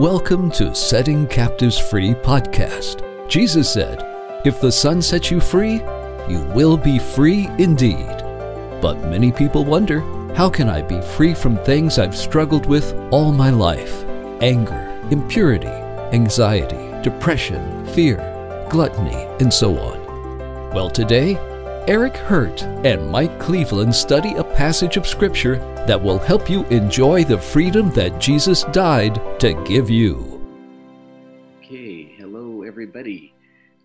Welcome to Setting Captives Free podcast. Jesus said, If the Son sets you free, you will be free indeed. But many people wonder, how can I be free from things I've struggled with all my life? Anger, impurity, anxiety, depression, fear, gluttony, and so on. Well, today, Eric Hurt and Mike Cleveland study a passage of Scripture that will help you enjoy the freedom that Jesus died to give you. Okay, hello everybody.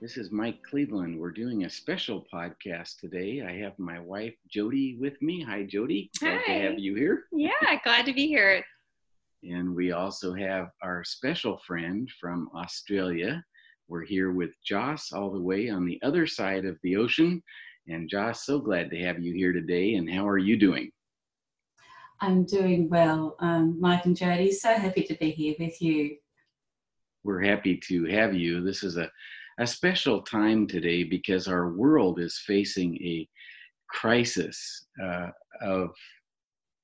This is Mike Cleveland. We're doing a special podcast today. I have my wife Jody with me. Hi, Jody. Hi. Glad to have you here. Yeah, glad to be here. And we also have our special friend from Australia. We're here with Joss all the way on the other side of the ocean. And Josh, so glad to have you here today. And how are you doing? I'm doing well, um, Mike and Jody. So happy to be here with you. We're happy to have you. This is a, a special time today because our world is facing a crisis uh, of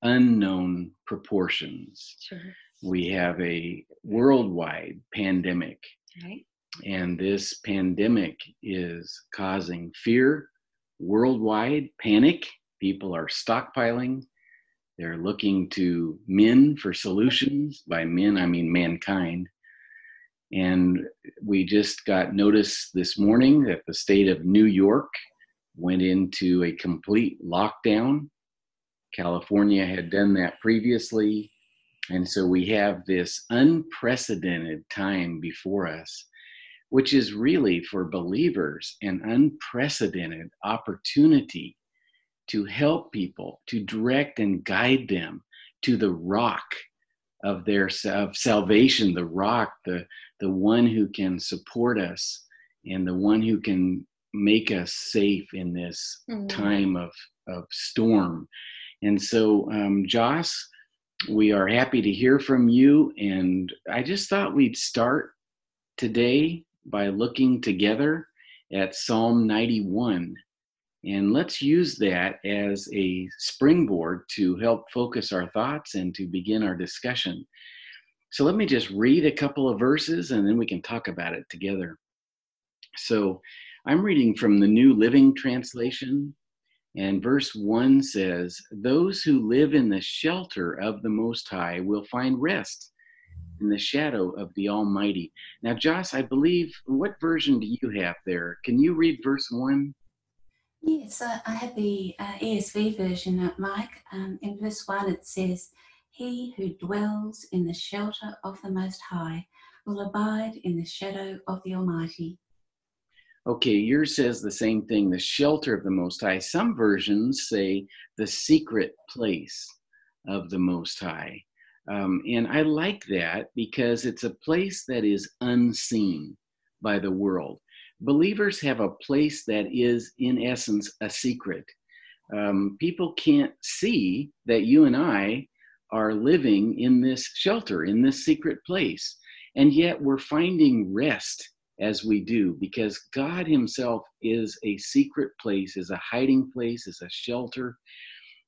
unknown proportions. Sure. We have a worldwide pandemic, Right. and this pandemic is causing fear worldwide, panic. People are stockpiling. They're looking to men for solutions. By men, I mean mankind. And we just got notice this morning that the state of New York went into a complete lockdown. California had done that previously. And so we have this unprecedented time before us, which is really for believers an unprecedented opportunity to help people, to direct and guide them to the rock of their of salvation, the rock, the, the one who can support us and the one who can make us safe in this Mhm. time of, of storm. And so, um, Joss, we are happy to hear from you. And I just thought we'd start today by looking together at Psalm 91. And let's use that as a springboard to help focus our thoughts and to begin our discussion. So let me just read a couple of verses and then we can talk about it together. So I'm reading from the New Living Translation, and verse 1 says, Those who live in the shelter of the Most High will find rest in the shadow of the Almighty. Now, Joss, I believe, what version do you have there? Can you read verse 1? Yes, I, I have the uh, ESV version, uh, Mike. Um, in verse 1, it says, He who dwells in the shelter of the Most High will abide in the shadow of the Almighty. Okay, yours says the same thing, the shelter of the Most High. Some versions say the secret place of the Most High. Um, and I like that because it's a place that is unseen by the world. Believers have a place that is, in essence, a secret. Um, people can't see that you and I are living in this shelter, in this secret place. And yet we're finding rest as we do because God Himself is a secret place, is a hiding place, is a shelter.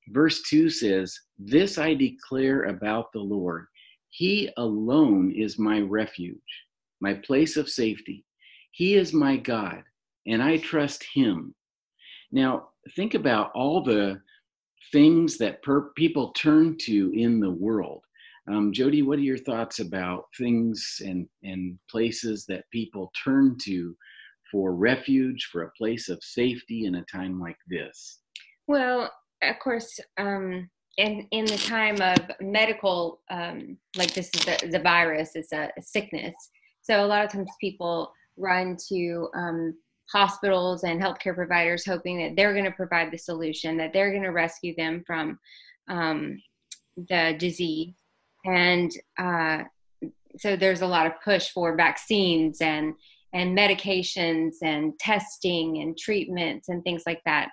Verse 2 says, This I declare about the Lord. He alone is my refuge, my place of safety. He is my God, and I trust Him. Now, think about all the things that per- people turn to in the world. Um, Jody, what are your thoughts about things and, and places that people turn to for refuge, for a place of safety in a time like this? Well, of course, um, in in the time of medical, um, like this is the, the virus, it's a, sickness. So a lot of times people run to um, hospitals and healthcare providers, hoping that they're going to provide the solution, that they're going to rescue them from um, the disease. And uh, so there's a lot of push for vaccines and and medications and testing and treatments and things like that.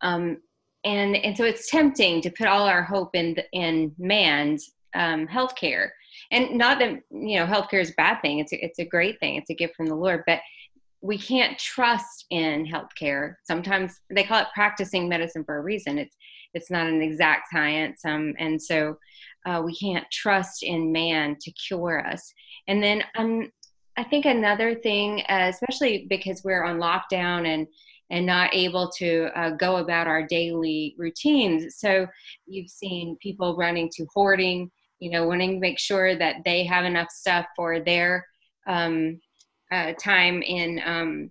Um, and and so it's tempting to put all our hope in in man's um, healthcare. And not that you know healthcare is a bad thing; it's a, it's a great thing. It's a gift from the Lord. But we can't trust in healthcare. Sometimes they call it practicing medicine for a reason. It's it's not an exact science, um, and so uh, we can't trust in man to cure us. And then um, I think another thing, uh, especially because we're on lockdown and and not able to uh, go about our daily routines. So you've seen people running to hoarding, you know, wanting to make sure that they have enough stuff for their um, uh, time in um,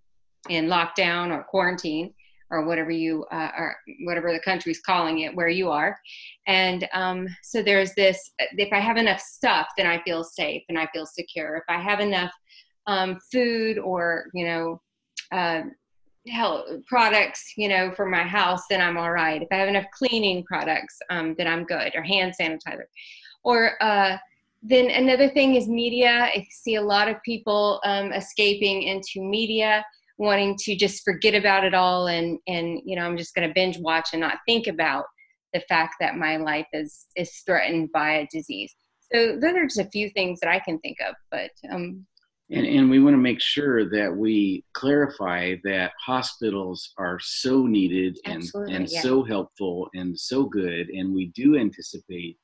in lockdown or quarantine or whatever you uh, or whatever the country's calling it where you are and um, so there's this if i have enough stuff then i feel safe and i feel secure if i have enough um, food or you know uh, health products you know for my house then i'm all right. If i have enough cleaning products um, then i'm good or hand sanitizer. Or uh, then another thing is media. I see a lot of people um, escaping into media wanting to just forget about it all and and you know i'm just going to binge watch and not think about the fact that my life is is threatened by a disease. So those are just a few things that i can think of but um and, and we want to make sure that we clarify that hospitals are so needed and, and yeah. so helpful and so good and we do anticipate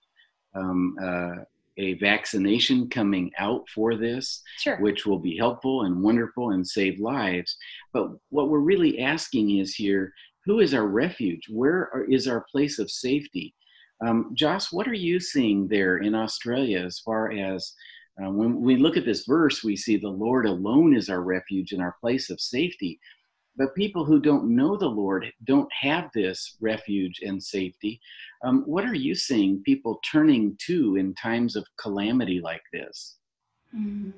um, uh, a vaccination coming out for this, sure. which will be helpful and wonderful and save lives. But what we're really asking is here who is our refuge? Where are, is our place of safety? Um, Joss, what are you seeing there in Australia as far as uh, when we look at this verse, we see the Lord alone is our refuge and our place of safety. But people who don't know the Lord don't have this refuge and safety. Um, what are you seeing people turning to in times of calamity like this? Mm.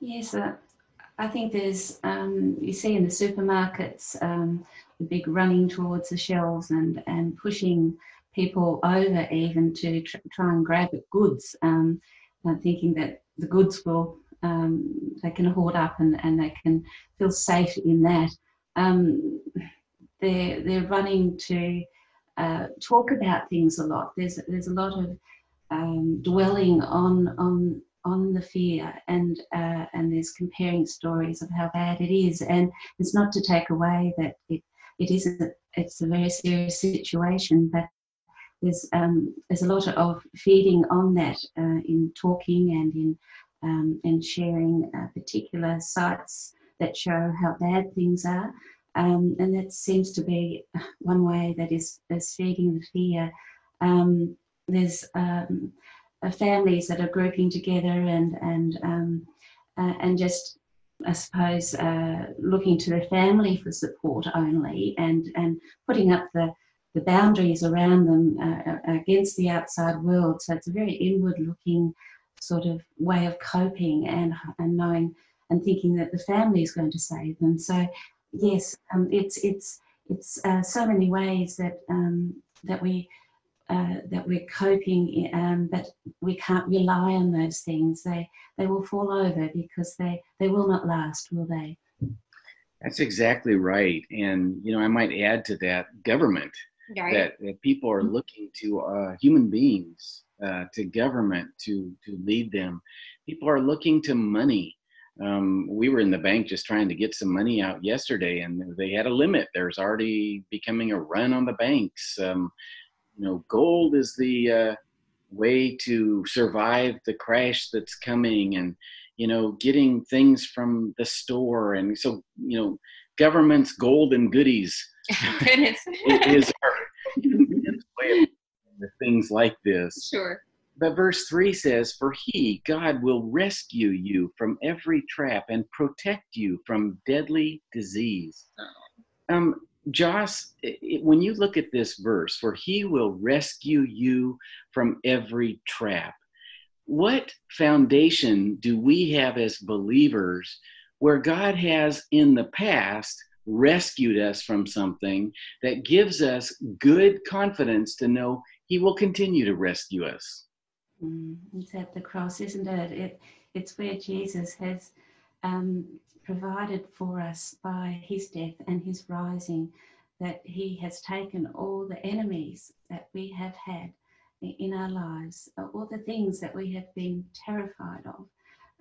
Yes, uh, I think there's, um, you see in the supermarkets, um, the big running towards the shelves and, and pushing people over even to tr- try and grab at goods, um, thinking that the goods will, um, they can hoard up and, and they can feel safe in that um, they're they're running to uh, talk about things a lot. There's there's a lot of um, dwelling on on on the fear and uh, and there's comparing stories of how bad it is and it's not to take away that it it isn't it's a very serious situation but there's um, there's a lot of feeding on that uh, in talking and in um, and sharing uh, particular sites that show how bad things are. Um, and that seems to be one way that is, is feeding the fear. Um, there's um, uh, families that are grouping together and and um, uh, and just I suppose uh, looking to their family for support only and and putting up the the boundaries around them uh, uh against the outside world. So it's a very inward looking sort of way of coping and and knowing and thinking that the family is going to save them. So yes, um, it's it's it's uh, so many ways that um, that we uh, that we're coping, um, but we can't rely on those things. They they will fall over because they they will not last, will they? That's exactly right. And you know, I might add to that government right. that, that people are looking to uh, human beings, uh, to government to to lead them. People are looking to money um, we were in the bank just trying to get some money out yesterday, and they had a limit. There's already becoming a run on the banks. Um, you know, gold is the uh, way to survive the crash that's coming, and you know, getting things from the store, and so you know, government's golden goodies is our of things like this. Sure. But verse 3 says, For he, God, will rescue you from every trap and protect you from deadly disease. Oh. Um, Joss, it, when you look at this verse, for he will rescue you from every trap, what foundation do we have as believers where God has in the past rescued us from something that gives us good confidence to know he will continue to rescue us? Mm, it's at the cross, isn't it? it it's where Jesus has um, provided for us by his death and his rising, that he has taken all the enemies that we have had in our lives, all the things that we have been terrified of,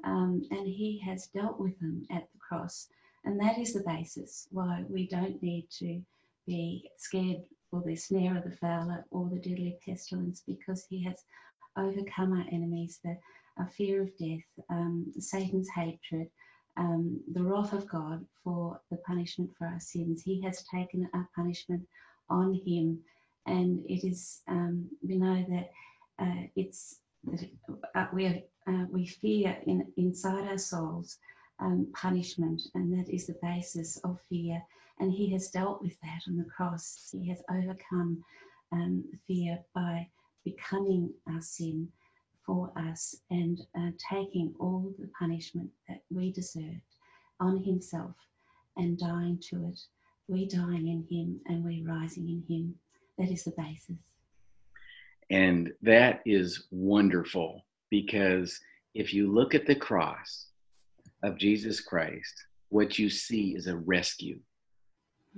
um, and he has dealt with them at the cross. And that is the basis why we don't need to be scared for the snare of the fowler or the deadly pestilence because he has overcome our enemies, the our fear of death, um, Satan's hatred, um, the wrath of God for the punishment for our sins. He has taken our punishment on him, and it is um, we know that uh, it's that uh, we are, uh, we fear in, inside our souls um, punishment, and that is the basis of fear. And he has dealt with that on the cross. He has overcome um, fear by becoming our sin for us and uh, taking all the punishment that we deserved on himself and dying to it. We dying in him and we rising in him. That is the basis. And that is wonderful because if you look at the cross of Jesus Christ, what you see is a rescue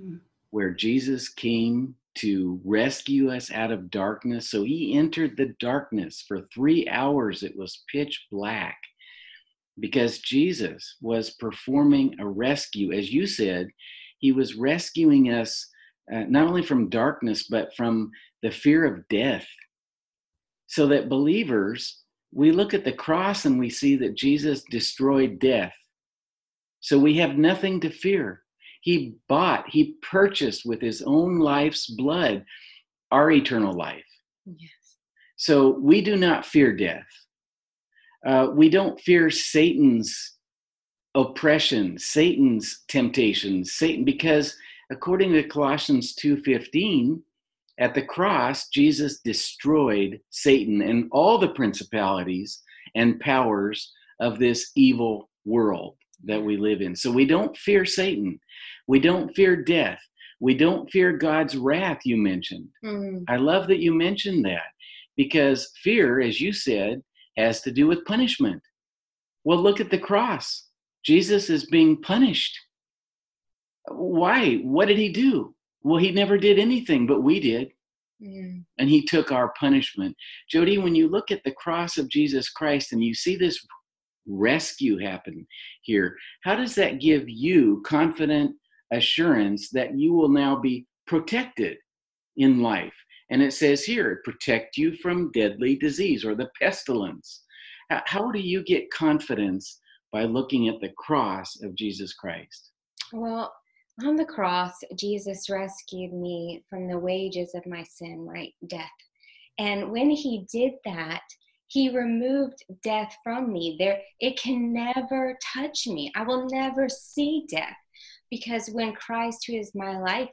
hmm. where Jesus came to rescue us out of darkness. So he entered the darkness for three hours. It was pitch black because Jesus was performing a rescue. As you said, he was rescuing us uh, not only from darkness, but from the fear of death. So that believers, we look at the cross and we see that Jesus destroyed death. So we have nothing to fear. He bought, he purchased with his own life's blood our eternal life. Yes. So we do not fear death. Uh, we don't fear Satan's oppression, Satan's temptations, Satan, because according to Colossians 2:15, at the cross, Jesus destroyed Satan and all the principalities and powers of this evil world that we live in. So we don't fear Satan. We don't fear death. We don't fear God's wrath, you mentioned. Mm. I love that you mentioned that because fear, as you said, has to do with punishment. Well, look at the cross. Jesus is being punished. Why? What did he do? Well, he never did anything, but we did. Mm. And he took our punishment. Jody, when you look at the cross of Jesus Christ and you see this rescue happen here. How does that give you confident assurance that you will now be protected in life? And it says here, protect you from deadly disease or the pestilence. How do you get confidence by looking at the cross of Jesus Christ? Well, on the cross, Jesus rescued me from the wages of my sin, right? Death. And when he did that, he removed death from me there it can never touch me i will never see death because when christ who is my life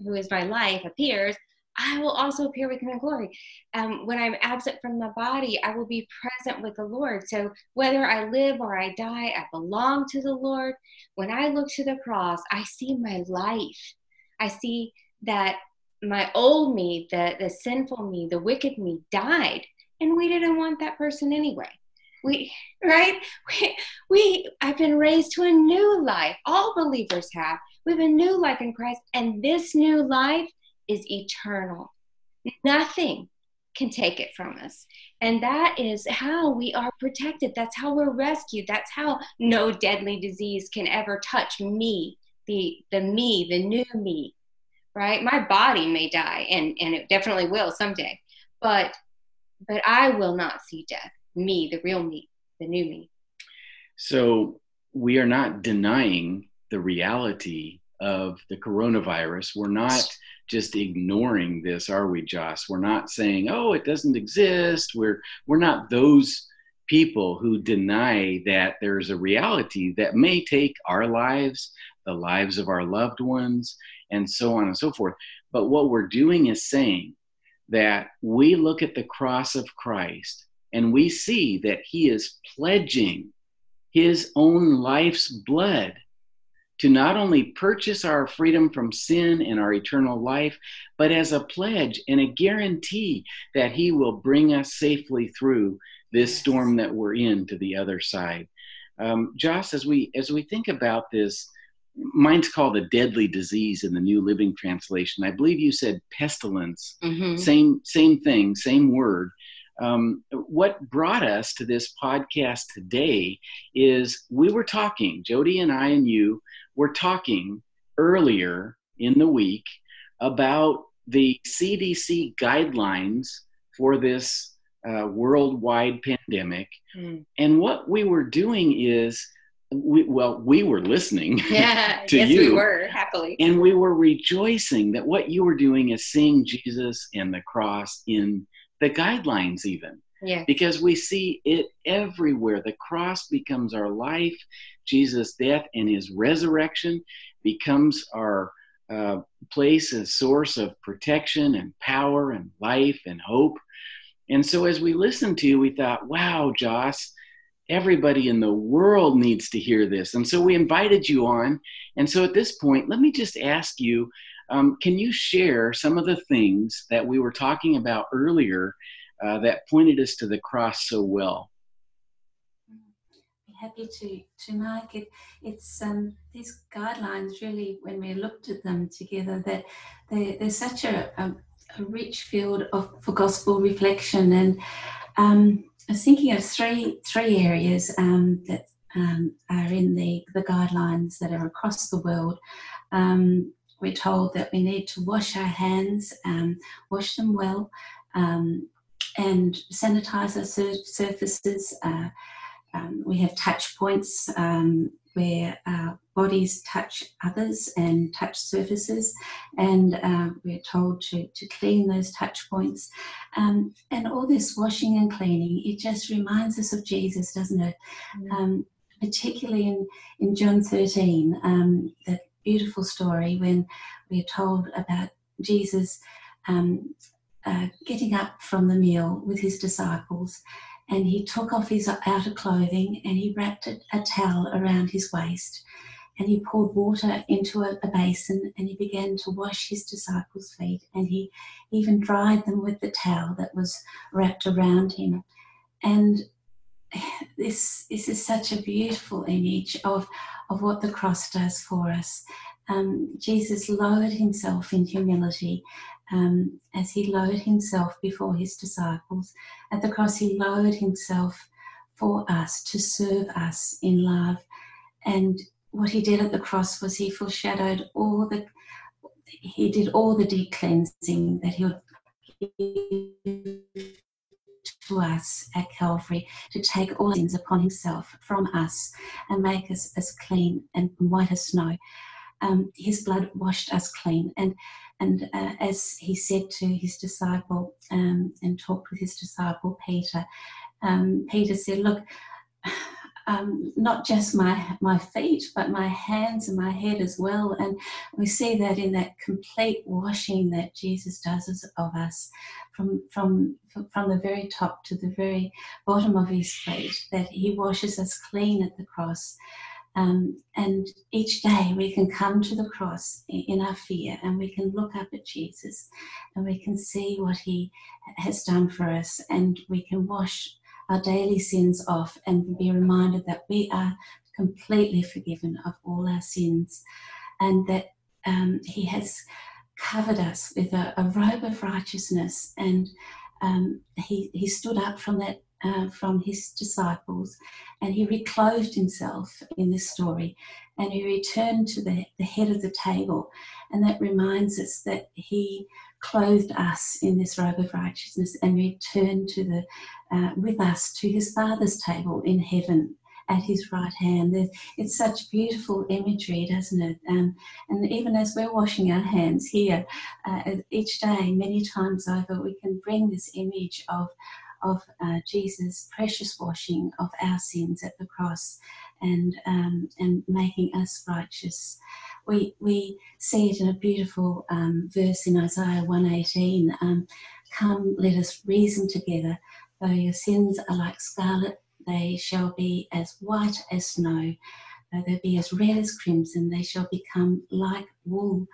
who is my life appears i will also appear with him in glory. Um, when i'm absent from the body i will be present with the lord. So whether i live or i die i belong to the lord. When i look to the cross i see my life. I see that my old me the, the sinful me the wicked me died and we didn't want that person anyway. We right? We, we i've been raised to a new life. All believers have. We have a new life in christ and this new life is eternal nothing can take it from us and that is how we are protected that's how we're rescued that's how no deadly disease can ever touch me the the me the new me right my body may die and and it definitely will someday but but I will not see death. Me, the real me, the new me. So we are not denying the reality of the coronavirus. We're not just ignoring this, are we, Joss? We're not saying, "Oh, it doesn't exist." We're we're not those people who deny that there's a reality that may take our lives, the lives of our loved ones, and so on and so forth. But what we're doing is saying that we look at the cross of Christ and we see that he is pledging his own life's blood to not only purchase our freedom from sin and our eternal life, but as a pledge and a guarantee that he will bring us safely through this storm that we're in to the other side. Um, Joss, as we as we think about this mine's called a deadly disease in the new living translation i believe you said pestilence mm-hmm. same same thing same word um, what brought us to this podcast today is we were talking jody and i and you were talking earlier in the week about the cdc guidelines for this uh, worldwide pandemic. Mm. And what we were doing is, we, well, we were listening. Yeah, To yes, you. we were happily. and we were rejoicing that what you were doing is seeing Jesus and the cross in the guidelines, even Yeah, because we see it everywhere. The cross becomes our life, Jesus' death and his resurrection becomes our uh, place and source of protection and power and life and hope. And so, as we listened to you, we thought, wow, Joss, everybody in the world needs to hear this. And so, we invited you on. And so, at this point, let me just ask you um, can you share some of the things that we were talking about earlier uh, that pointed us to the cross so well? Happy to to Mike. It, it's um, these guidelines really, when we looked at them together, that they, they're such a, a, a rich field of for gospel reflection. And um, I was thinking of three three areas um, that um, are in the the guidelines that are across the world. Um, we're told that we need to wash our hands, um, wash them well, um, and sanitize our sur- surfaces. Uh, um, we have touch points um, where our bodies touch others and touch surfaces, and uh, we're told to, to clean those touch points. Um, and all this washing and cleaning, it just reminds us of Jesus, doesn't it? Mm. Um, particularly in, in John 13, um, that beautiful story when we're told about Jesus um, uh, getting up from the meal with his disciples and he took off his outer clothing and he wrapped a, towel around his waist and he poured water into a, a basin and he began to wash his disciples' feet and he even dried them with the towel that was wrapped around him. And this, this is such a beautiful image of, of what the cross does for us. Um, Jesus lowered himself in humility um, as he lowered himself before his disciples. At the cross, he lowered himself for us to serve us in love. And what he did at the cross was he foreshadowed all the, he did all the deep cleansing that he would give to us at Calvary to take all sins upon himself from us and make us as clean and white as snow. Um, his blood washed us clean. And and uh, as he said to his disciple um, and talked with his disciple Peter, um, Peter said, Look, um, not just my, my feet, but my hands and my head as well. And we see that in that complete washing that Jesus does of us from, from, from the very top to the very bottom of his feet, that he washes us clean at the cross. Um, and each day we can come to the cross in our fear and we can look up at Jesus and we can see what he has done for us and we can wash our daily sins off and be reminded that we are completely forgiven of all our sins and that um, he has covered us with a, a robe of righteousness and um, he, he stood up from that uh, from his disciples and he reclothed himself in this story and he returned to the, the head of the table and that reminds us that he clothed us in this robe of righteousness and returned to the uh, with us to his father's table in heaven at his right hand. It's such beautiful imagery doesn't it? Um, and even as we're washing our hands here uh, each day many times over we can bring this image of of uh, Jesus' precious washing of our sins at the cross and um, and making us righteous. We we see it in a beautiful um, verse in Isaiah 118. Um, Come, let us reason together. Though your sins are like scarlet, they shall be as white as snow. Though they be as red as crimson, they shall become like wool.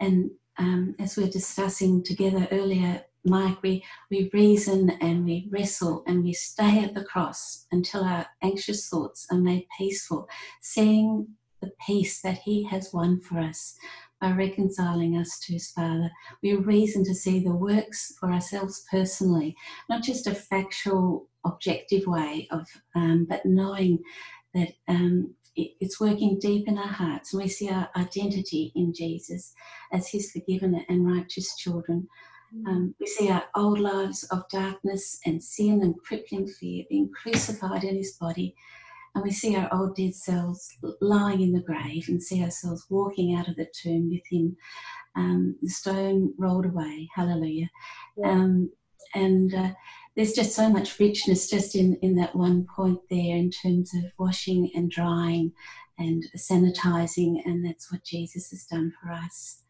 And um, as we we're discussing together earlier Mike, we, we reason and we wrestle and we stay at the cross until our anxious thoughts are made peaceful, seeing the peace that He has won for us by reconciling us to His Father. We reason to see the works for ourselves personally, not just a factual, objective way of, um, but knowing that um, it, it's working deep in our hearts, and we see our identity in Jesus as His forgiven and righteous children. Um, we see our old lives of darkness and sin and crippling fear being crucified in his body. And we see our old dead selves lying in the grave and see ourselves walking out of the tomb with him. Um, the stone rolled away. Hallelujah. Yeah. Um, and uh, there's just so much richness just in, in that one point there in terms of washing and drying and sanitizing. And that's what Jesus has done for us.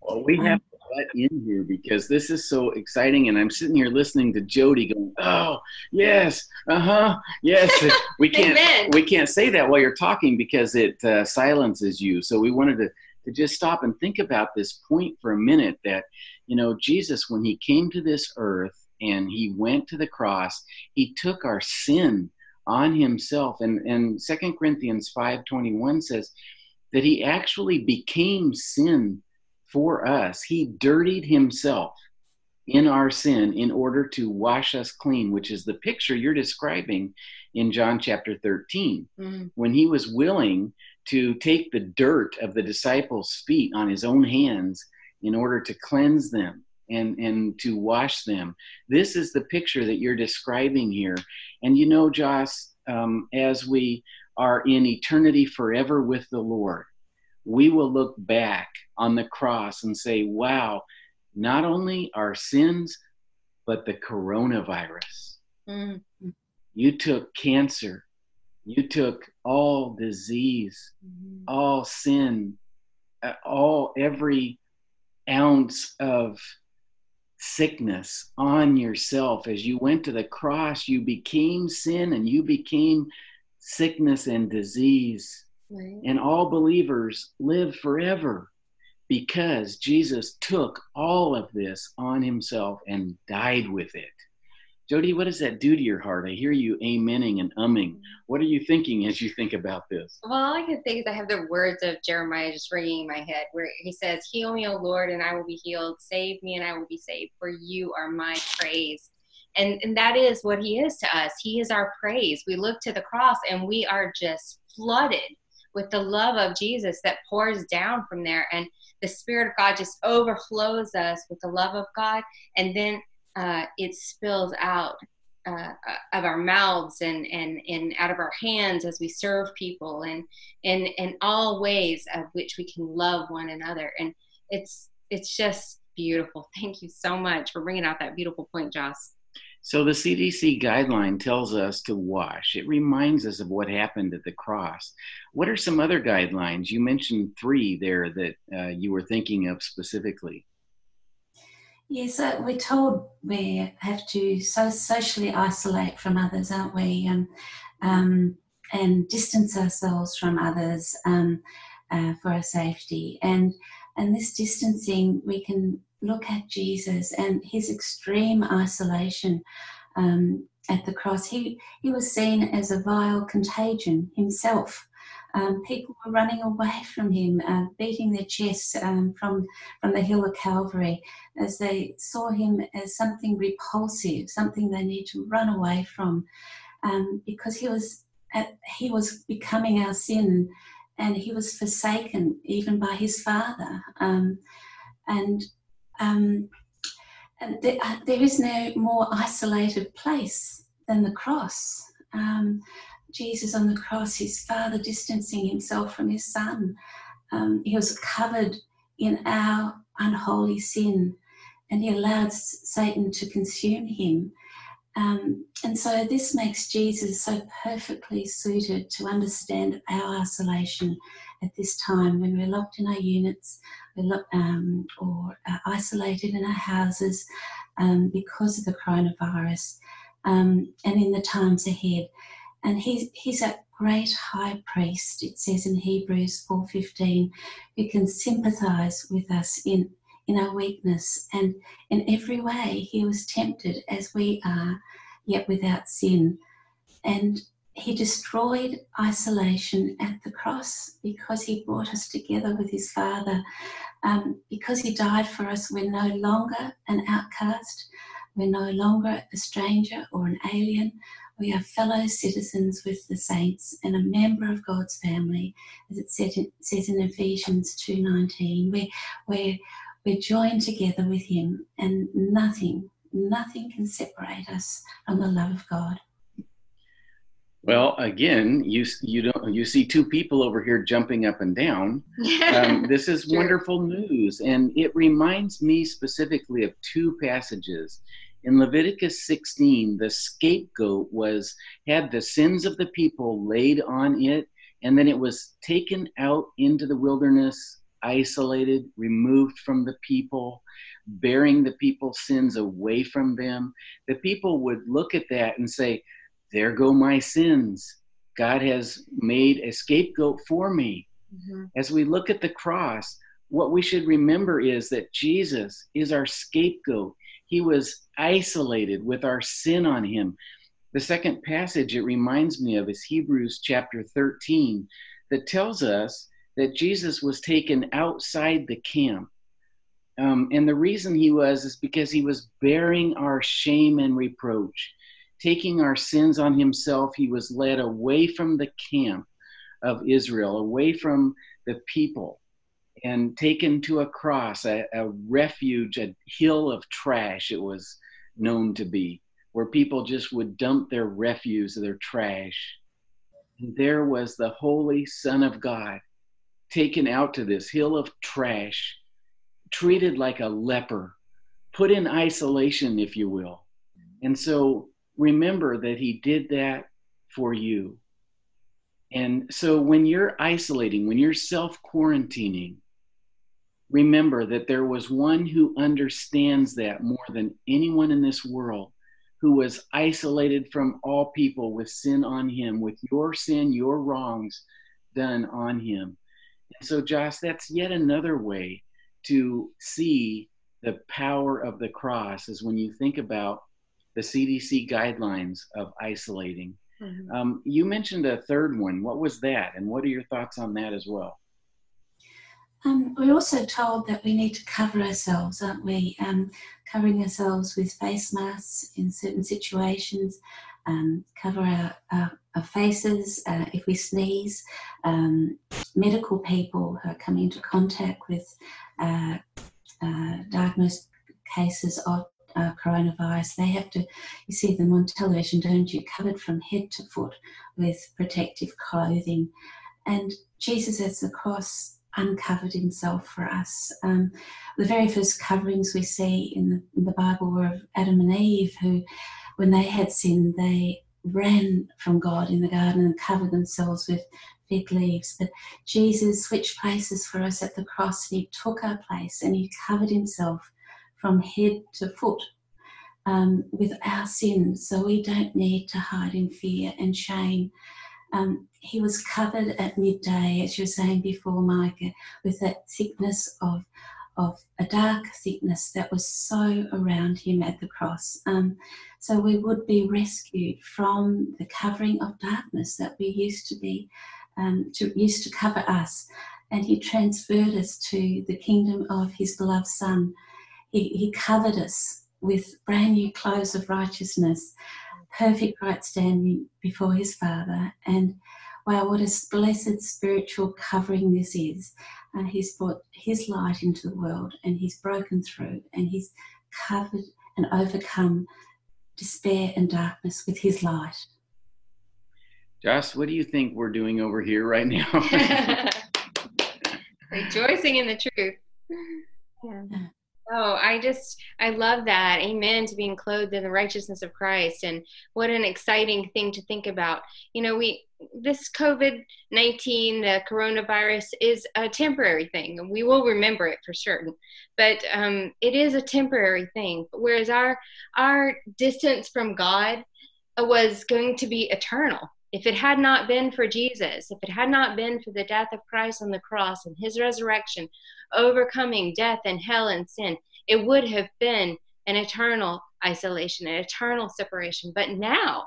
Well, we have to let in here because this is so exciting, and I'm sitting here listening to Jody going, "Oh, yes, uh huh, yes." We can't we can't say that while you're talking because it uh, silences you. So we wanted to to just stop and think about this point for a minute. That you know, Jesus, when he came to this earth and he went to the cross, he took our sin on himself, and and Second Corinthians five twenty one says that he actually became sin for us. He dirtied himself in our sin in order to wash us clean, which is the picture you're describing in John chapter 13, mm-hmm. when he was willing to take the dirt of the disciples' feet on his own hands in order to cleanse them and, and to wash them. This is the picture that you're describing here. And you know, Joss, um, as we are in eternity forever with the Lord, we will look back on the cross and say, wow, not only our sins, but the coronavirus. Mm-hmm. You took cancer, you took all disease, mm-hmm. all sin, uh, all every ounce of sickness on yourself as you went to the cross you became sin and you became sickness and disease Right. And all believers live forever because Jesus took all of this on himself and died with it. Jody, what does that do to your heart? I hear you amening and umming. What are you thinking as you think about this? Well, all I can think is I have the words of Jeremiah just ringing in my head where he says, Heal me, O Lord, and I will be healed. Save me, and I will be saved, for you are my praise. And, and that is what he is to us. He is our praise. We look to the cross and we are just flooded with the love of Jesus that pours down from there. And the Spirit of God just overflows us with the love of God. And then uh, it spills out uh, of our mouths and, and, and out of our hands as we serve people and in in all ways of which we can love one another and it's it's just beautiful thank you so much for bringing out that beautiful point joss so the CDC guideline tells us to wash. It reminds us of what happened at the cross. What are some other guidelines? You mentioned three there that uh, you were thinking of specifically. Yes, uh, we're told we have to so socially isolate from others, aren't we? Um, um, and distance ourselves from others um, uh, for our safety. And and this distancing, we can look at Jesus and his extreme isolation um, at the cross. He, he was seen as a vile contagion himself. Um, people were running away from him, uh, beating their chests um, from, from the hill of Calvary as they saw him as something repulsive, something they need to run away from, um, because he was, at, he was becoming our sin and he was forsaken even by his father. Um, and um, there, uh, there is no more isolated place than the cross. Um, Jesus on the cross, his father distancing himself from his son. Um, he was covered in our unholy sin and he allowed Satan to consume him. Um, and so this makes Jesus so perfectly suited to understand our isolation at this time when we're locked in our units um, or uh, isolated in our houses um, because of the coronavirus um, and in the times ahead. And he's, he's a great high priest, it says in Hebrews 4.15, who can sympathize with us in, in our weakness. And in every way, he was tempted as we are, yet without sin. And he destroyed isolation at the cross because he brought us together with his Father. Um, because he died for us, we're no longer an outcast, we're no longer a stranger or an alien. We are fellow citizens with the saints and a member of God's family, as it says in Ephesians 2.19. We're, we're, we're joined together with Him, and nothing, nothing can separate us from the love of God. Well, again, you you don't you see two people over here jumping up and down. Um, this is wonderful news, and it reminds me specifically of two passages. In Leviticus 16, the scapegoat was had the sins of the people laid on it, and then it was taken out into the wilderness, isolated, removed from the people, bearing the people's sins away from them. The people would look at that and say, there go my sins. God has made a scapegoat for me. Mm-hmm. As we look at the cross, what we should remember is that Jesus is our scapegoat. He was isolated with our sin on him. The second passage it reminds me of is Hebrews chapter 13 that tells us that Jesus was taken outside the camp. Um, and the reason he was is because he was bearing our shame and reproach taking our sins on himself, he was led away from the camp of Israel, away from the people, and taken to a cross, a, a refuge, a hill of trash, it was known to be, where people just would dump their refuse, their trash. And there was the Holy Son of God taken out to this hill of trash, treated like a leper, put in isolation, if you will. And so remember that He did that for you. And so when you're isolating, when you're self quarantining, remember that there was one who understands that more than anyone in this world, who was isolated from all people with sin on him, with your sin, your wrongs done on him. And so, Josh, that's yet another way to see the power of the cross is when you think about the CDC guidelines of isolating. Mm-hmm. Um, you mentioned a third one. What was that? And what are your thoughts on that as well? Um, we're also told that we need to cover ourselves, aren't we? Um, covering ourselves with face masks in certain situations, um, cover our, our, our faces uh, if we sneeze. Um, medical people who are coming into contact with uh, uh, diagnosed cases of uh, coronavirus, they have to, you see them on television, don't you, covered from head to foot with protective clothing. And Jesus at the cross uncovered himself for us. Um, the very first coverings we see in the, in the Bible were of Adam and Eve, who, when they had sinned, they ran from God in the garden and covered themselves with fig leaves. But Jesus switched places for us at the cross and he took our place and he covered himself from head to foot um, with our sins, so we don't need to hide in fear and shame. Um, he was covered at midday, as you were saying before, Micah, with that thickness of of a dark thickness that was so around him at the cross. Um, so we would be rescued from the covering of darkness that we used to be, um, to, used to cover us. And he transferred us to the kingdom of his beloved Son, he, he covered us with brand new clothes of righteousness, perfect right standing before his Father. And wow, what a blessed spiritual covering this is. Uh, he's brought his light into the world and he's broken through and he's covered and overcome despair and darkness with his light. Josh, what do you think we're doing over here right now? Rejoicing in the truth. Yeah. Oh, I just, I love that. Amen to being clothed in the righteousness of Christ. And what an exciting thing to think about. You know, we, this COVID 19, the coronavirus, is a temporary thing. And We will remember it for certain, but um, it is a temporary thing. Whereas our, our distance from God was going to be eternal. If it had not been for Jesus, if it had not been for the death of Christ on the cross and his resurrection, overcoming death and hell and sin, it would have been an eternal isolation, an eternal separation. But now,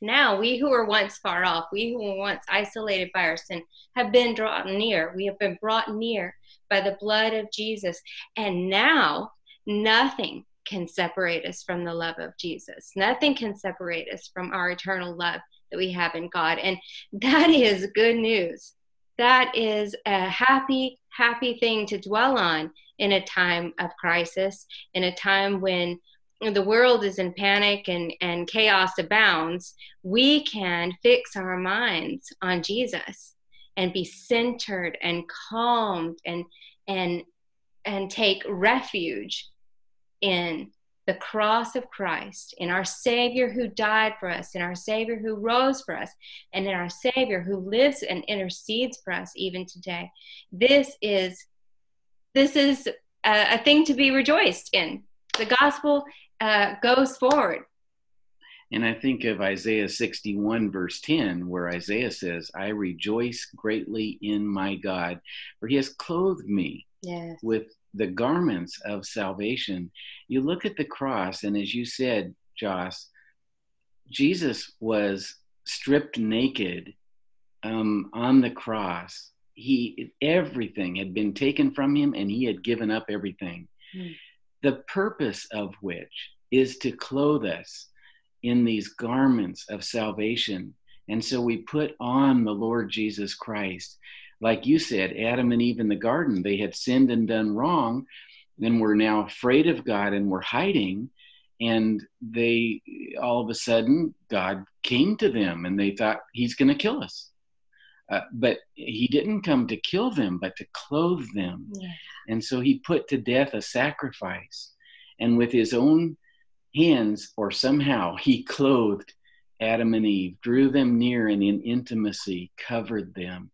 now we who were once far off, we who were once isolated by our sin, have been drawn near. We have been brought near by the blood of Jesus. And now nothing can separate us from the love of Jesus. Nothing can separate us from our eternal love that we have in God. And that is good news. that is a happy, happy thing to dwell on in a time of crisis, in a time when the world is in panic and, and chaos abounds, we can fix our minds on Jesus and be centered and calmed and and and take refuge in the cross of Christ, in our Savior who died for us, in our Savior who rose for us, and in our Savior who lives and intercedes for us even today. This is this is a, a thing to be rejoiced in. The gospel uh, goes forward. And I think of Isaiah 61, verse 10, where Isaiah says, I rejoice greatly in my God, for he has clothed me yes. with the garments of salvation. You look at the cross, and as you said, Joss, Jesus was stripped naked um, on the cross. He everything had been taken from him, and he had given up everything. Mm. The purpose of which is to clothe us in these garments of salvation. And so we put on the Lord Jesus Christ like you said, Adam and Eve in the garden, they had sinned and done wrong, and were now afraid of God and were hiding. And they all of a sudden, God came to them and they thought, He's going to kill us. Uh, but He didn't come to kill them, but to clothe them. Yeah. And so He put to death a sacrifice. And with His own hands, or somehow, He clothed Adam and Eve, drew them near and in intimacy covered them.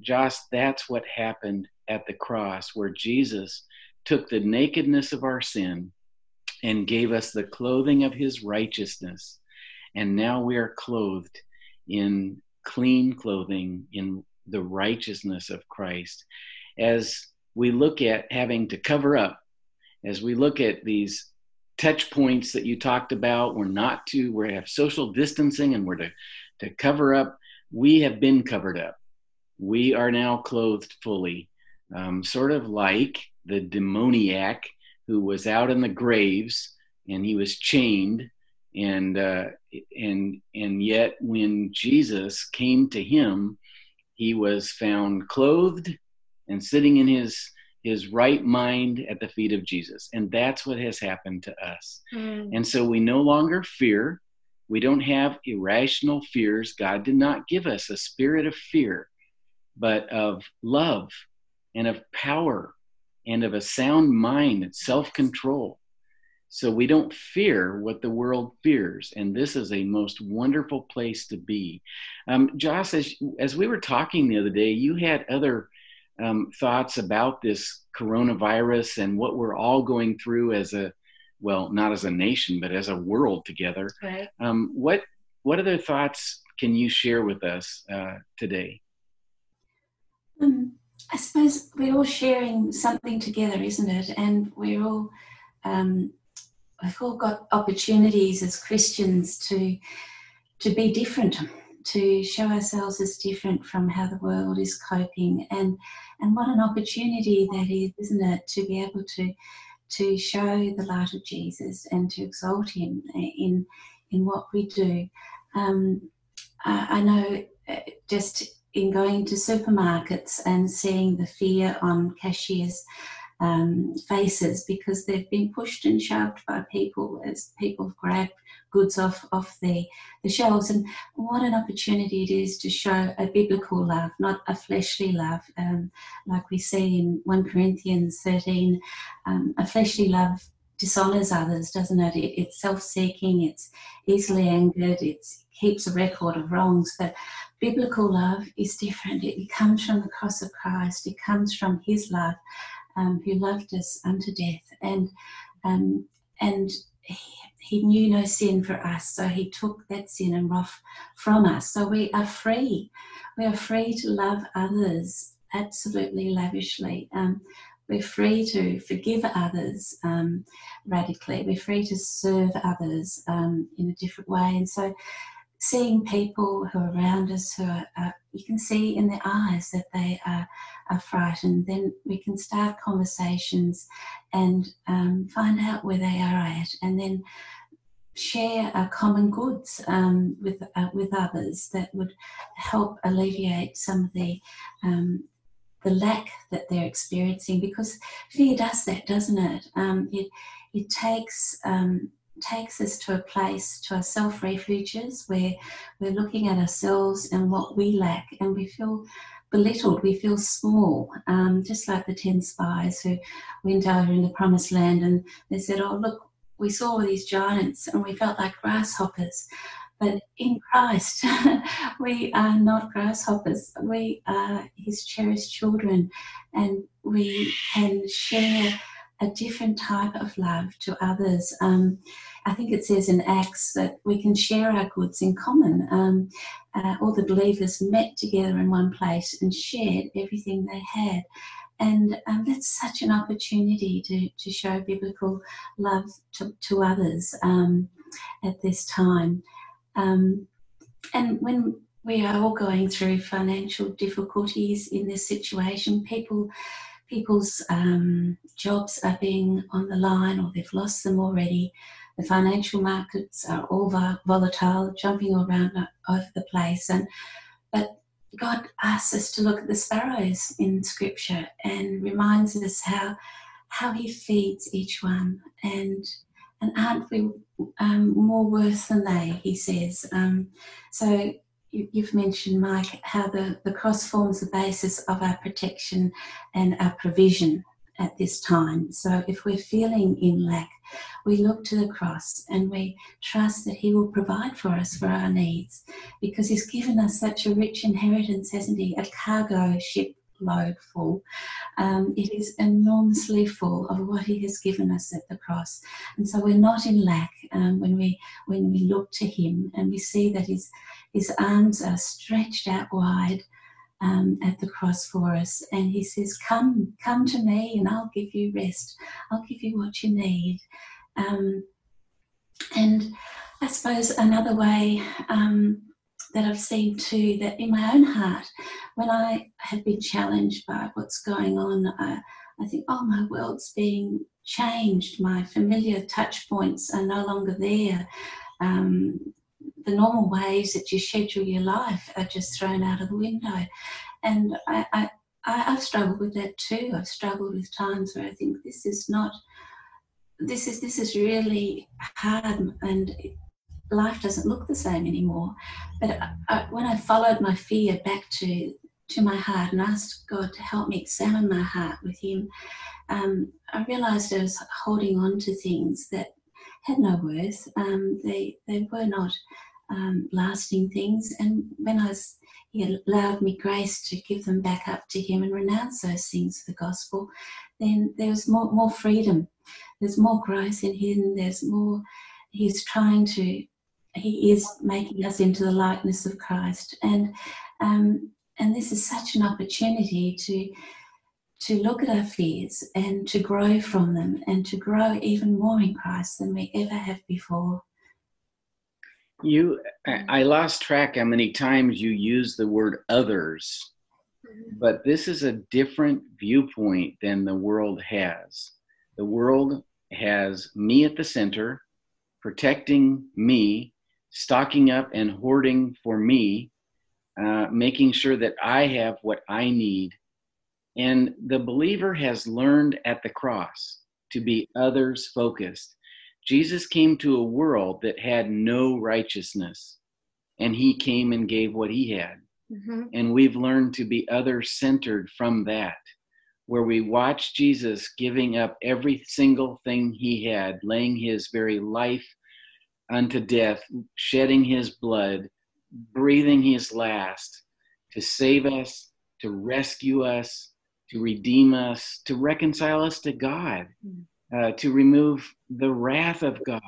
Joss, that's what happened at the cross, where Jesus took the nakedness of our sin and gave us the clothing of his righteousness. And now we are clothed in clean clothing, in the righteousness of Christ. As we look at having to cover up, as we look at these touch points that you talked about, we're not to, we have social distancing and we're to, to cover up. We have been covered up we are now clothed fully, um, sort of like the demoniac who was out in the graves and he was chained and uh, and and yet when Jesus came to him, he was found clothed and sitting in his his right mind at the feet of Jesus, and that's what has happened to us. Mm. And so we no longer fear. We don't have irrational fears. God did not give us a spirit of fear, but of love and of power and of a sound mind and self control. So we don't fear what the world fears. And this is a most wonderful place to be. Um, Joss, as, as we were talking the other day, you had other um, thoughts about this coronavirus and what we're all going through as a, well, not as a nation, but as a world together. Right. Um, what, what other thoughts can you share with us uh, today? Um, I suppose we're all sharing something together, isn't it? And we're all um, we've all got opportunities as Christians to to be different, to show ourselves as different from how the world is coping, and and what an opportunity that is, isn't it? To be able to to show the light of Jesus and to exalt Him in in what we do. Um, I, I know uh, just in going to supermarkets and seeing the fear on cashiers' um, faces because they've been pushed and shoved by people as people grab goods off, off the, the shelves. And what an opportunity it is to show a biblical love, not a fleshly love, um, like we see in 1 Corinthians 13. Um, a fleshly love dishonors others, doesn't it? it it's self seeking, it's easily angered, it keeps a record of wrongs. But biblical love is different. It, comes from the cross of Christ, it comes from His love, um, who loved us unto death. And, um, and he, he, knew no sin for us, so He took that sin and wrath from us. So we are free. We are free to love others absolutely lavishly. Um, we're free to forgive others um, radically. We're free to serve others um, in a different way. And so, seeing people who are around us who are, uh, you can see in their eyes that they are, are frightened, then we can start conversations and um, find out where they are at. And then share our common goods um, with uh, with others that would help alleviate some of the um, the lack that they're experiencing because fear does that doesn't it um, it it takes um, takes us to a place to our self refuges where we're looking at ourselves and what we lack and we feel belittled we feel small um, just like the 10 spies who went over in the promised land and they said oh look we saw these giants and we felt like grasshoppers. But in Christ, we are not grasshoppers. We are His cherished children, and we can share a different type of love to others. Um, I think it says in Acts that we can share our goods in common. Um, uh, all the believers met together in one place and shared everything they had. And um, that's such an opportunity to, to show biblical love to, to others um, at this time. Um, and when we are all going through financial difficulties in this situation, people people's um, jobs are being on the line or they've lost them already. The financial markets are all volatile, jumping around over the place, and but God asks us to look at the sparrows in Scripture and reminds us how how He feeds each one, and and aren't we um, more worth than they? He says. Um, so you, you've mentioned, Mike, how the, the cross forms the basis of our protection and our provision at this time. So if we're feeling in lack, we look to the cross and we trust that He will provide for us for our needs because He's given us such a rich inheritance, hasn't He? A cargo ship load full. Um, it is enormously full of what He has given us at the cross, and so we're not in lack um, when we when we look to Him and we see that His His arms are stretched out wide um, at the cross for us. And he says, Come, come to me, and I'll give you rest. I'll give you what you need. Um, and I suppose another way um, that I've seen too, that in my own heart, when I have been challenged by what's going on, I, I think, oh, my world's being changed. My familiar touch points are no longer there. Um, the normal ways that you schedule your life are just thrown out of the window. And I, I, I've struggled with that too. I've struggled with times where I think this is not, this is this is really hard, and life doesn't look the same anymore. But I, when I followed my fear back to to my heart and asked God to help me examine my heart with Him, um, I realised I was holding on to things that had no worth. Um, they they were not um, lasting things. And when I was, He allowed me grace to give them back up to Him and renounce those things for the gospel, then there was more more freedom. There's more growth in Him. There's more. He's trying to. He is making us into the likeness of Christ, and um, and this is such an opportunity to to look at our fears and to grow from them and to grow even more in Christ than we ever have before. You, I lost track how many times you use the word others, mm-hmm. but this is a different viewpoint than the world has. The world has me at the center, protecting me, stocking up and hoarding for me, uh, making sure that I have what I need and the believer has learned at the cross to be others focused. Jesus came to a world that had no righteousness, and he came and gave what he had. Mm-hmm. And we've learned to be other centered from that, where we watch Jesus giving up every single thing he had, laying his very life unto death, shedding his blood, breathing his last to save us, to rescue us, to redeem us, to reconcile us to God, hmm. uh, to remove the wrath of God.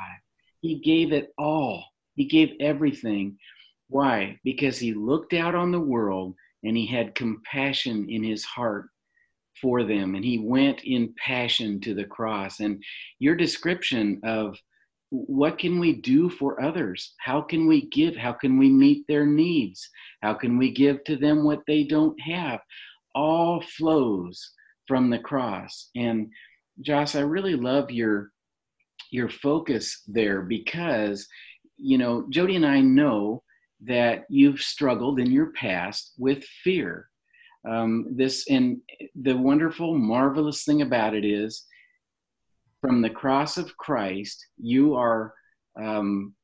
He gave it all. He gave everything. Why? Because he looked out on the world and he had compassion in his heart for them and he went in passion to the cross. And your description of what can we do for others? How can we give? How can we meet their needs? How can we give to them what they don't have? all flows from the cross. And Joss, I really love your your focus there because you know Jody and I know that you've struggled in your past with fear. Um, this and the wonderful, marvelous thing about it is, from the cross of Christ, you are, um,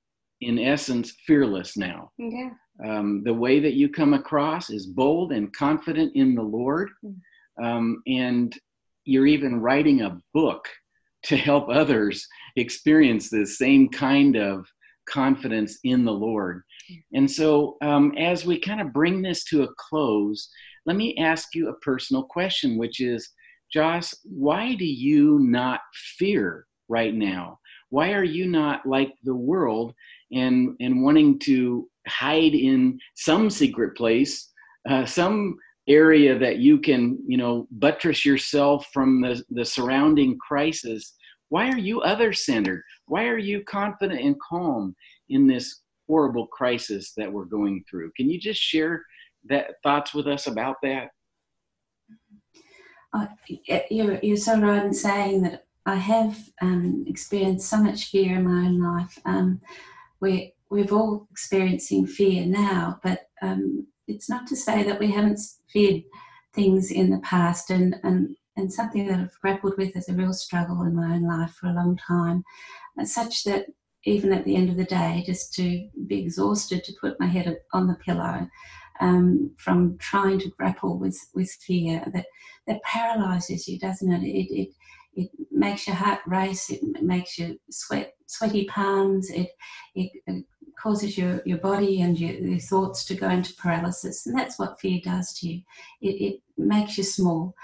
in essence, fearless now. Yeah. Um, the way that you come across is bold and confident in the Lord, Mm. um, and you're even writing a book to help others experience the same kind of confidence in the Lord. And so, um, as we kind of bring this to a close, let me ask you a personal question, which is Joss, why do you not fear right now? Why are you not like the world and, and wanting to hide in some secret place, uh, some area that you can, you know, buttress yourself from the, the surrounding crisis? Why are you other centered? Why are you confident and calm in this horrible crisis that we're going through? Can you just share that thoughts with us about that? Uh, you're, you're so right in saying that I have um, experienced so much fear in my own life. Um, we, we're all experiencing fear now, but um, it's not to say that we haven't feared things in the past and, and, and something that I've grappled with as a real struggle in my own life for a long time, such that even at the end of the day, just to be exhausted to put my head on the pillow um, from trying to grapple with, with fear that, that paralyzes you, doesn't it? It, it? it makes your heart race, it makes you sweat, sweaty palms, it, it, it causes your, your body and your, your, thoughts to go into paralysis. And that's what fear does to you. It, it makes you small.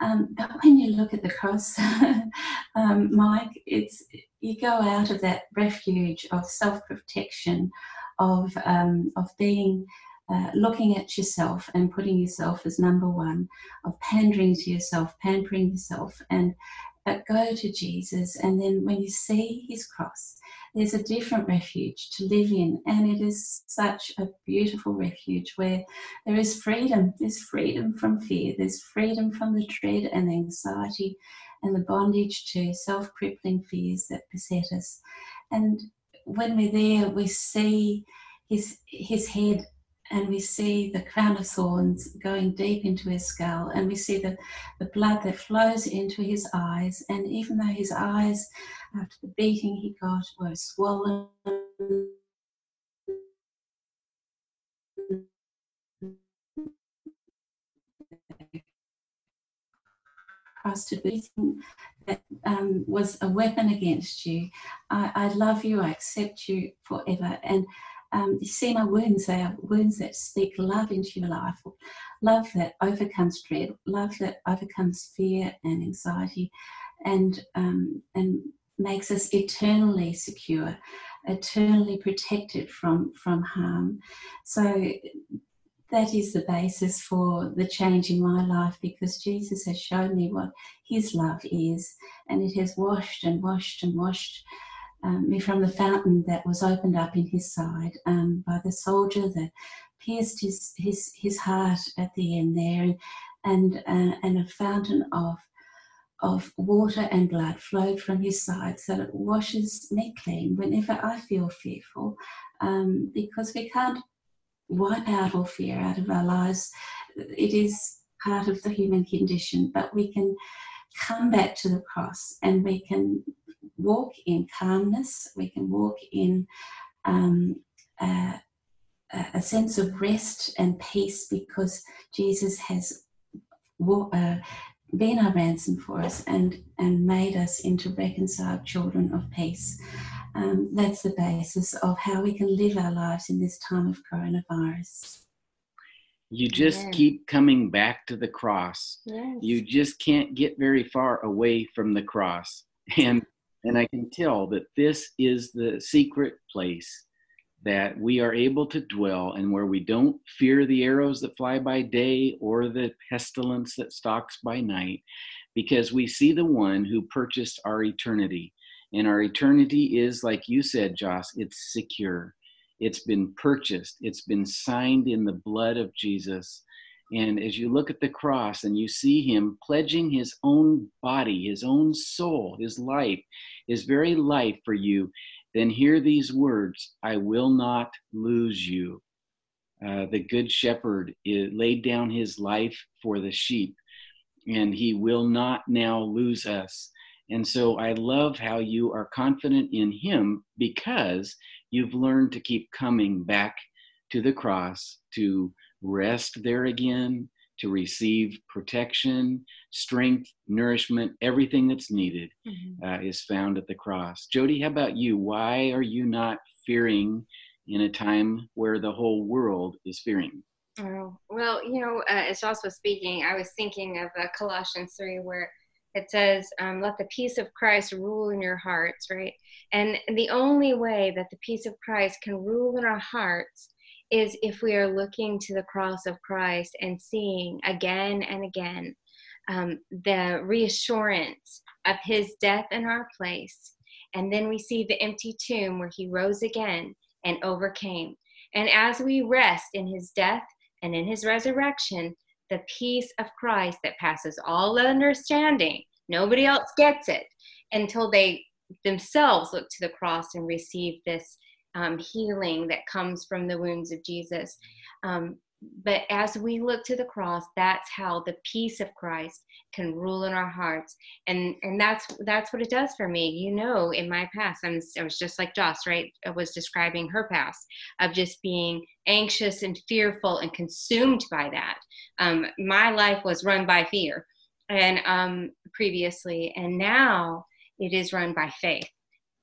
Um, but when you look at the cross, um, Mike, it's you go out of that refuge of self-protection, of of being uh, looking at yourself and putting yourself as number one, of pandering to yourself, pampering yourself, and but go to Jesus. And then when you see his cross, there's a different refuge to live in. And it is such a beautiful refuge where there is freedom. There's freedom from fear, there's freedom from the dread and anxiety and the bondage to self crippling fears that beset us. And when we're there, we see his, his head and we see the crown of thorns going deep into his skull, and we see the, the blood that flows into his eyes. And even though his eyes, after the beating he got, were swollen, crusted beating that um, was a weapon against you. I, I love you, I accept you forever. And um, you see my wounds, they are wounds that speak love into your life, love that overcomes dread, love that overcomes fear and anxiety, and um, and makes us eternally secure, eternally protected from from harm. So that is the basis for the change in my life because Jesus has shown me what His love is, and it has washed and washed and washed um, me from the fountain that was opened up in his side um, by the soldier that pierced his, his, his heart at the end there, and, and, uh, and a fountain of, of water and blood flowed from his side so that it washes me clean whenever I feel fearful, um, because we can't wipe out all fear out of our lives. It is part of the human condition, but we can come back to the cross and we can walk in calmness, we can walk in um, a, a, sense of rest and peace because Jesus has uh, been our ransom for us and, and made us into reconciled children of peace. Um, that's the basis of how we can live our lives in this time of coronavirus. You just keep coming back to the cross. Yes. You just can't get very far away from the cross. And and I can tell that this is the secret place that we are able to dwell and where we don't fear the arrows that fly by day or the pestilence that stalks by night, because we see the one who purchased our eternity. And our eternity is, like you said, Joss, it's secure. It's been purchased, it's been signed in the blood of Jesus. And as you look at the cross and you see him pledging his own body, his own soul, his life, his very life for you, then hear these words I will not lose you. Uh, the good shepherd laid down his life for the sheep, and he will not now lose us. And so I love how you are confident in him because you've learned to keep coming back to the cross to rest there again, to receive protection, strength, nourishment, everything that's needed mm-hmm. uh, is found at the cross. Jody, how about you? Why are you not fearing in a time where the whole world is fearing? Oh, well, you know, uh, as Joss was speaking, I was thinking of uh, Colossians 3, where it says, um, Let the peace of Christ rule in your hearts, right? And the only way that the peace of Christ can rule in our hearts is if we are looking to the cross of Christ and seeing again and again um, the reassurance of his death in our place. And then we see the empty tomb where he rose again and overcame. And as we rest in his death and in his resurrection, the peace of Christ that passes all understanding, nobody else gets it until they themselves look to the cross and receive this um, healing that comes from the wounds of Jesus. Um, but as we look to the cross that's how the peace of christ can rule in our hearts. And and that's that's what it does for me. You know in my past I'm, i was just like joss right? I was describing her past of just being anxious and fearful and consumed by that. Um, my life was run by fear and um, previously. And now it is run by faith.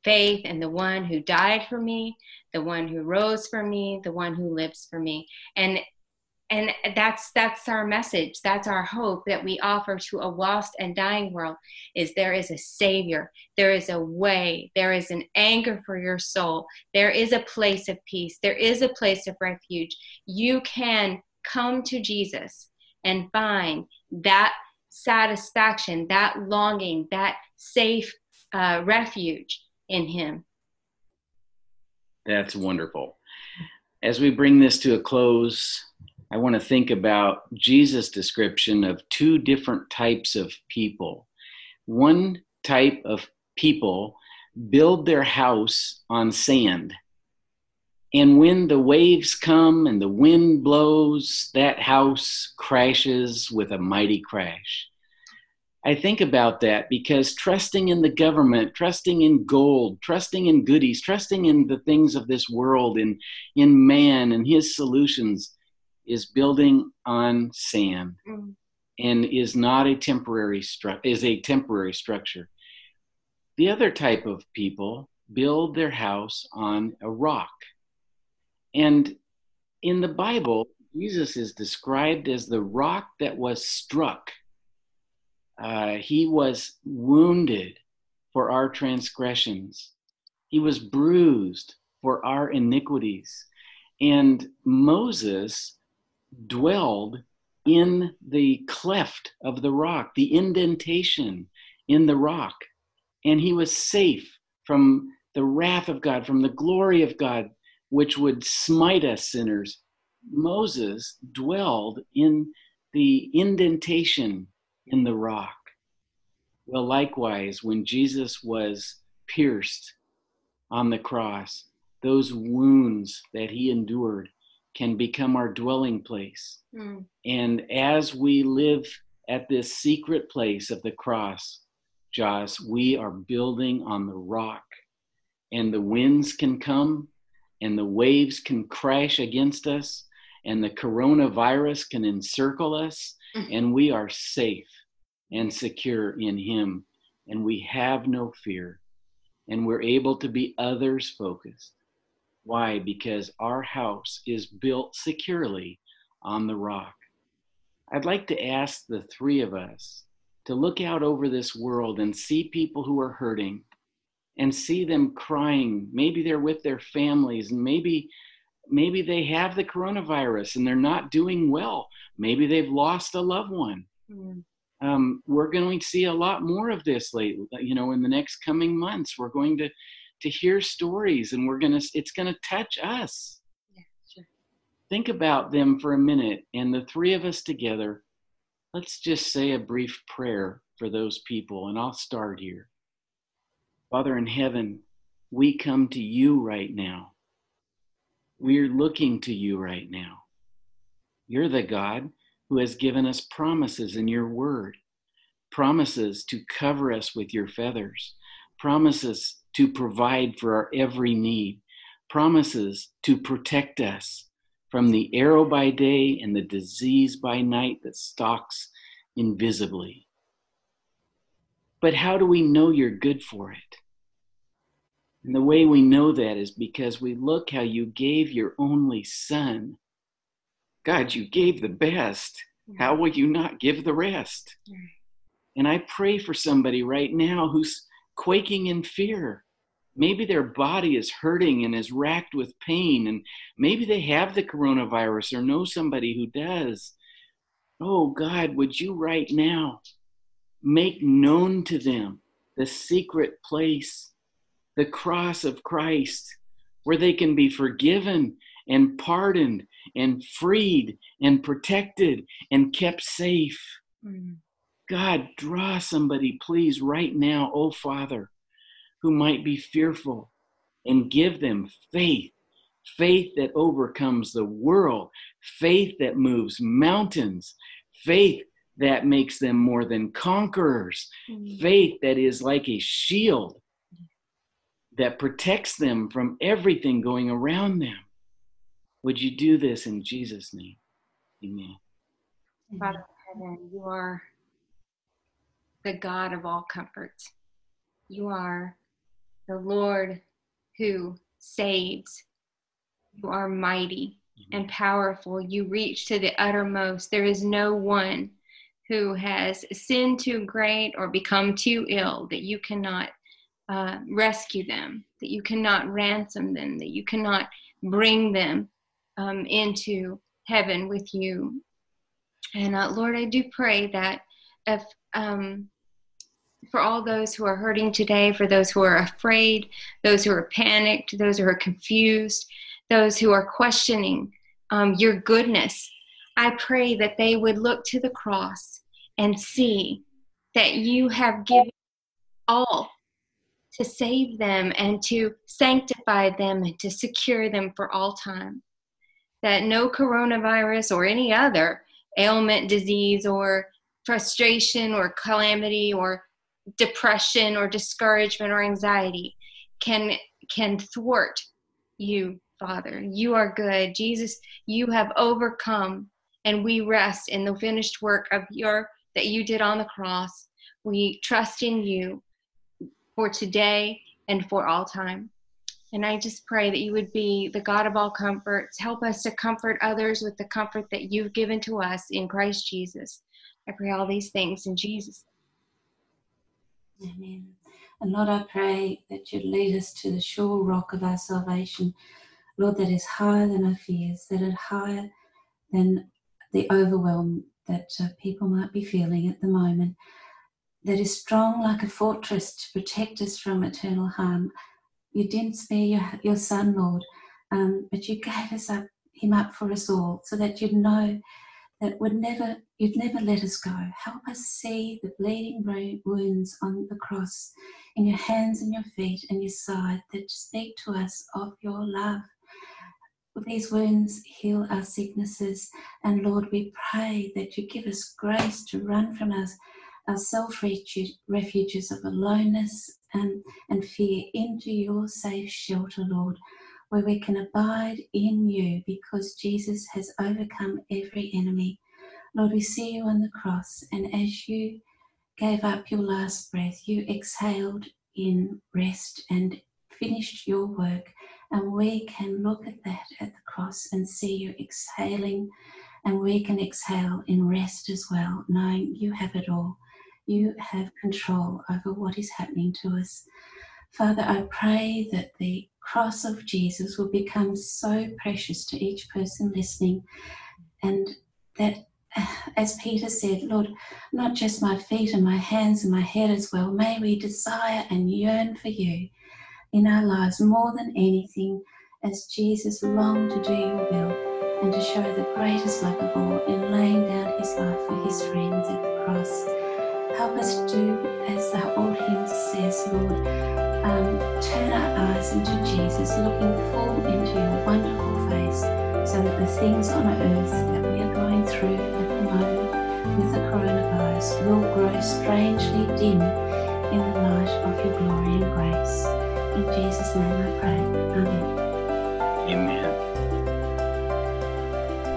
Faith in the one who died for me the one who rose for me the one who lives for me. And and that's that's our message. That's our hope that we offer to a lost and dying world is there is a savior. There is a way. There is an anger for your soul. There is a place of peace. There is a place of refuge. You can come to jesus and find that satisfaction that longing that safe uh, refuge in him that's wonderful as we bring this to a close I want to think about Jesus' description of two different types of people. One type of people build their house on sand. And when the waves come and the wind blows, that house crashes with a mighty crash. I think about that because trusting in the government, trusting in gold, trusting in goodies, trusting in the things of this world, in, in man and his solutions is building on sand mm. and is not a temporary stru- is a temporary structure. The other type of people build their house on a rock. And in the Bible, Jesus is described as the rock that was struck. Uh, he was wounded for our transgressions. He was bruised for our iniquities. And Moses dwelled in the cleft of the rock, the indentation in the rock. And he was safe from the wrath of God, from the glory of God, which would smite us sinners. Moses dwelled in the indentation in the rock. Well, likewise, when Jesus was pierced on the cross, those wounds that he endured can become our dwelling place. Mm. And as we live at this secret place of the cross, Joss, we are building on the rock. And the winds can come, and the waves can crash against us, and the coronavirus can encircle us, mm. and we are safe and secure in Him. And we have no fear, and we're able to be others focused why? Because our house is built securely on the rock. I'd like to ask the three of us to look out over this world and see people who are hurting and see them crying. Maybe they're with their families and maybe maybe they have the coronavirus and they're not doing well. Maybe they've lost a loved one. Mm. Um, we're going to see a lot more of this late, you know, in the next coming months. We're going to to hear stories and we're gonna it's gonna touch us yeah, sure. think about them for a minute and the three of us together let's just say a brief prayer for those people and i'll start here Father in heaven, we come to you right now. We're looking to you right now. You're the God who has given us promises in your word, promises to cover us with your feathers, promises to provide for our every need, promises to protect us from the arrow by day and the disease by night that stalks invisibly. But how do we know you're good for it? And the way we know that is because we look how you gave your only son. God, you gave the best. How mm-hmm. will you not give the rest? And I pray for somebody right now who's quaking in fear. Maybe their body is hurting and is racked with pain, and maybe they have the coronavirus or know somebody who does. Oh God, would you right now make known to them the secret place the cross of Christ, where they can be forgiven and pardoned and freed and protected and kept safe. Mm. God, draw somebody, please, right now, oh Father, who might be fearful and give them faith faith that overcomes the world, faith that moves mountains, faith that makes them more than conquerors, mm. faith that is like a shield that protects them from everything going around them. Would you do this in Jesus' name? Amen. Father in heaven, you are the God of all comforts. You are the Lord who saves. You are mighty and powerful. You reach to the uttermost. There is no one who has sinned too great or become too ill that you cannot uh, rescue them, that you cannot ransom them, that you cannot bring them um, into heaven with you. And uh, Lord, I do pray that if um, for all those who are hurting today, for those who are afraid, those who are panicked, those who are confused, those who are questioning um, your goodness, I pray that they would look to the cross and see that you have given all to save them and to sanctify them and to secure them for all time. That no coronavirus or any other ailment, disease, or frustration or calamity or depression or discouragement or anxiety can can thwart you father. You are good. Jesus you have overcome and we rest in the finished work of your that you did on the cross. We trust in you for today and for all time. And I just pray that you would be the God of all comforts. Help us to comfort others with the comfort that you've given to us in Christ Jesus. I pray all these things in Jesus. Amen. And Lord, I pray that you'd lead us to the sure rock of our salvation. Lord, that is higher than our fears, that is higher than the overwhelm that uh, people might be feeling at the moment that is strong like a fortress to protect us from eternal harm. You didn't spare your, your son, Lord, um, but you gave us up, him up for us all, so that you'd know that would never, you'd never let us go. Help us see the bleeding wounds on the cross in your hands and your feet and your side that speak to us of your love. These wounds heal our sicknesses, and Lord, we pray that you give us grace to run from us our self refuges of aloneness and, and fear into your safe shelter, Lord, where we can abide in you because Jesus has overcome every enemy. Lord, we see you on the cross, and as you gave up your last breath, you exhaled in rest and finished your work. And we can look at that at the cross and see you exhaling, and we can exhale in rest as well, knowing you have it all you have control over what is happening to us. Father, I pray that the cross of Jesus will become so precious to each person listening, and that, as Peter said, Lord, not just my feet and my hands and my head as well, may we desire and yearn for you in our lives more than anything, as Jesus longed to do your will and to show the greatest love of all in laying down his life for his friends at the cross. Help us do as the old hymn says, Lord, um, turn our eyes into Jesus, looking full into your wonderful face, so that the things on earth that we are going through at the moment with the coronavirus will grow strangely dim in the light of your glory and grace. In Jesus' name I pray. Amen. Amen.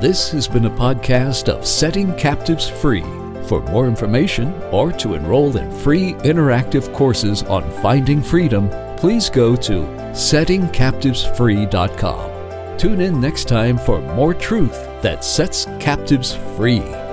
This has been a podcast of Setting Captives Free. For more information or to enroll in free interactive courses on finding freedom, please go to settingcaptivesfree.com. Tune in next time for more truth that sets captives free.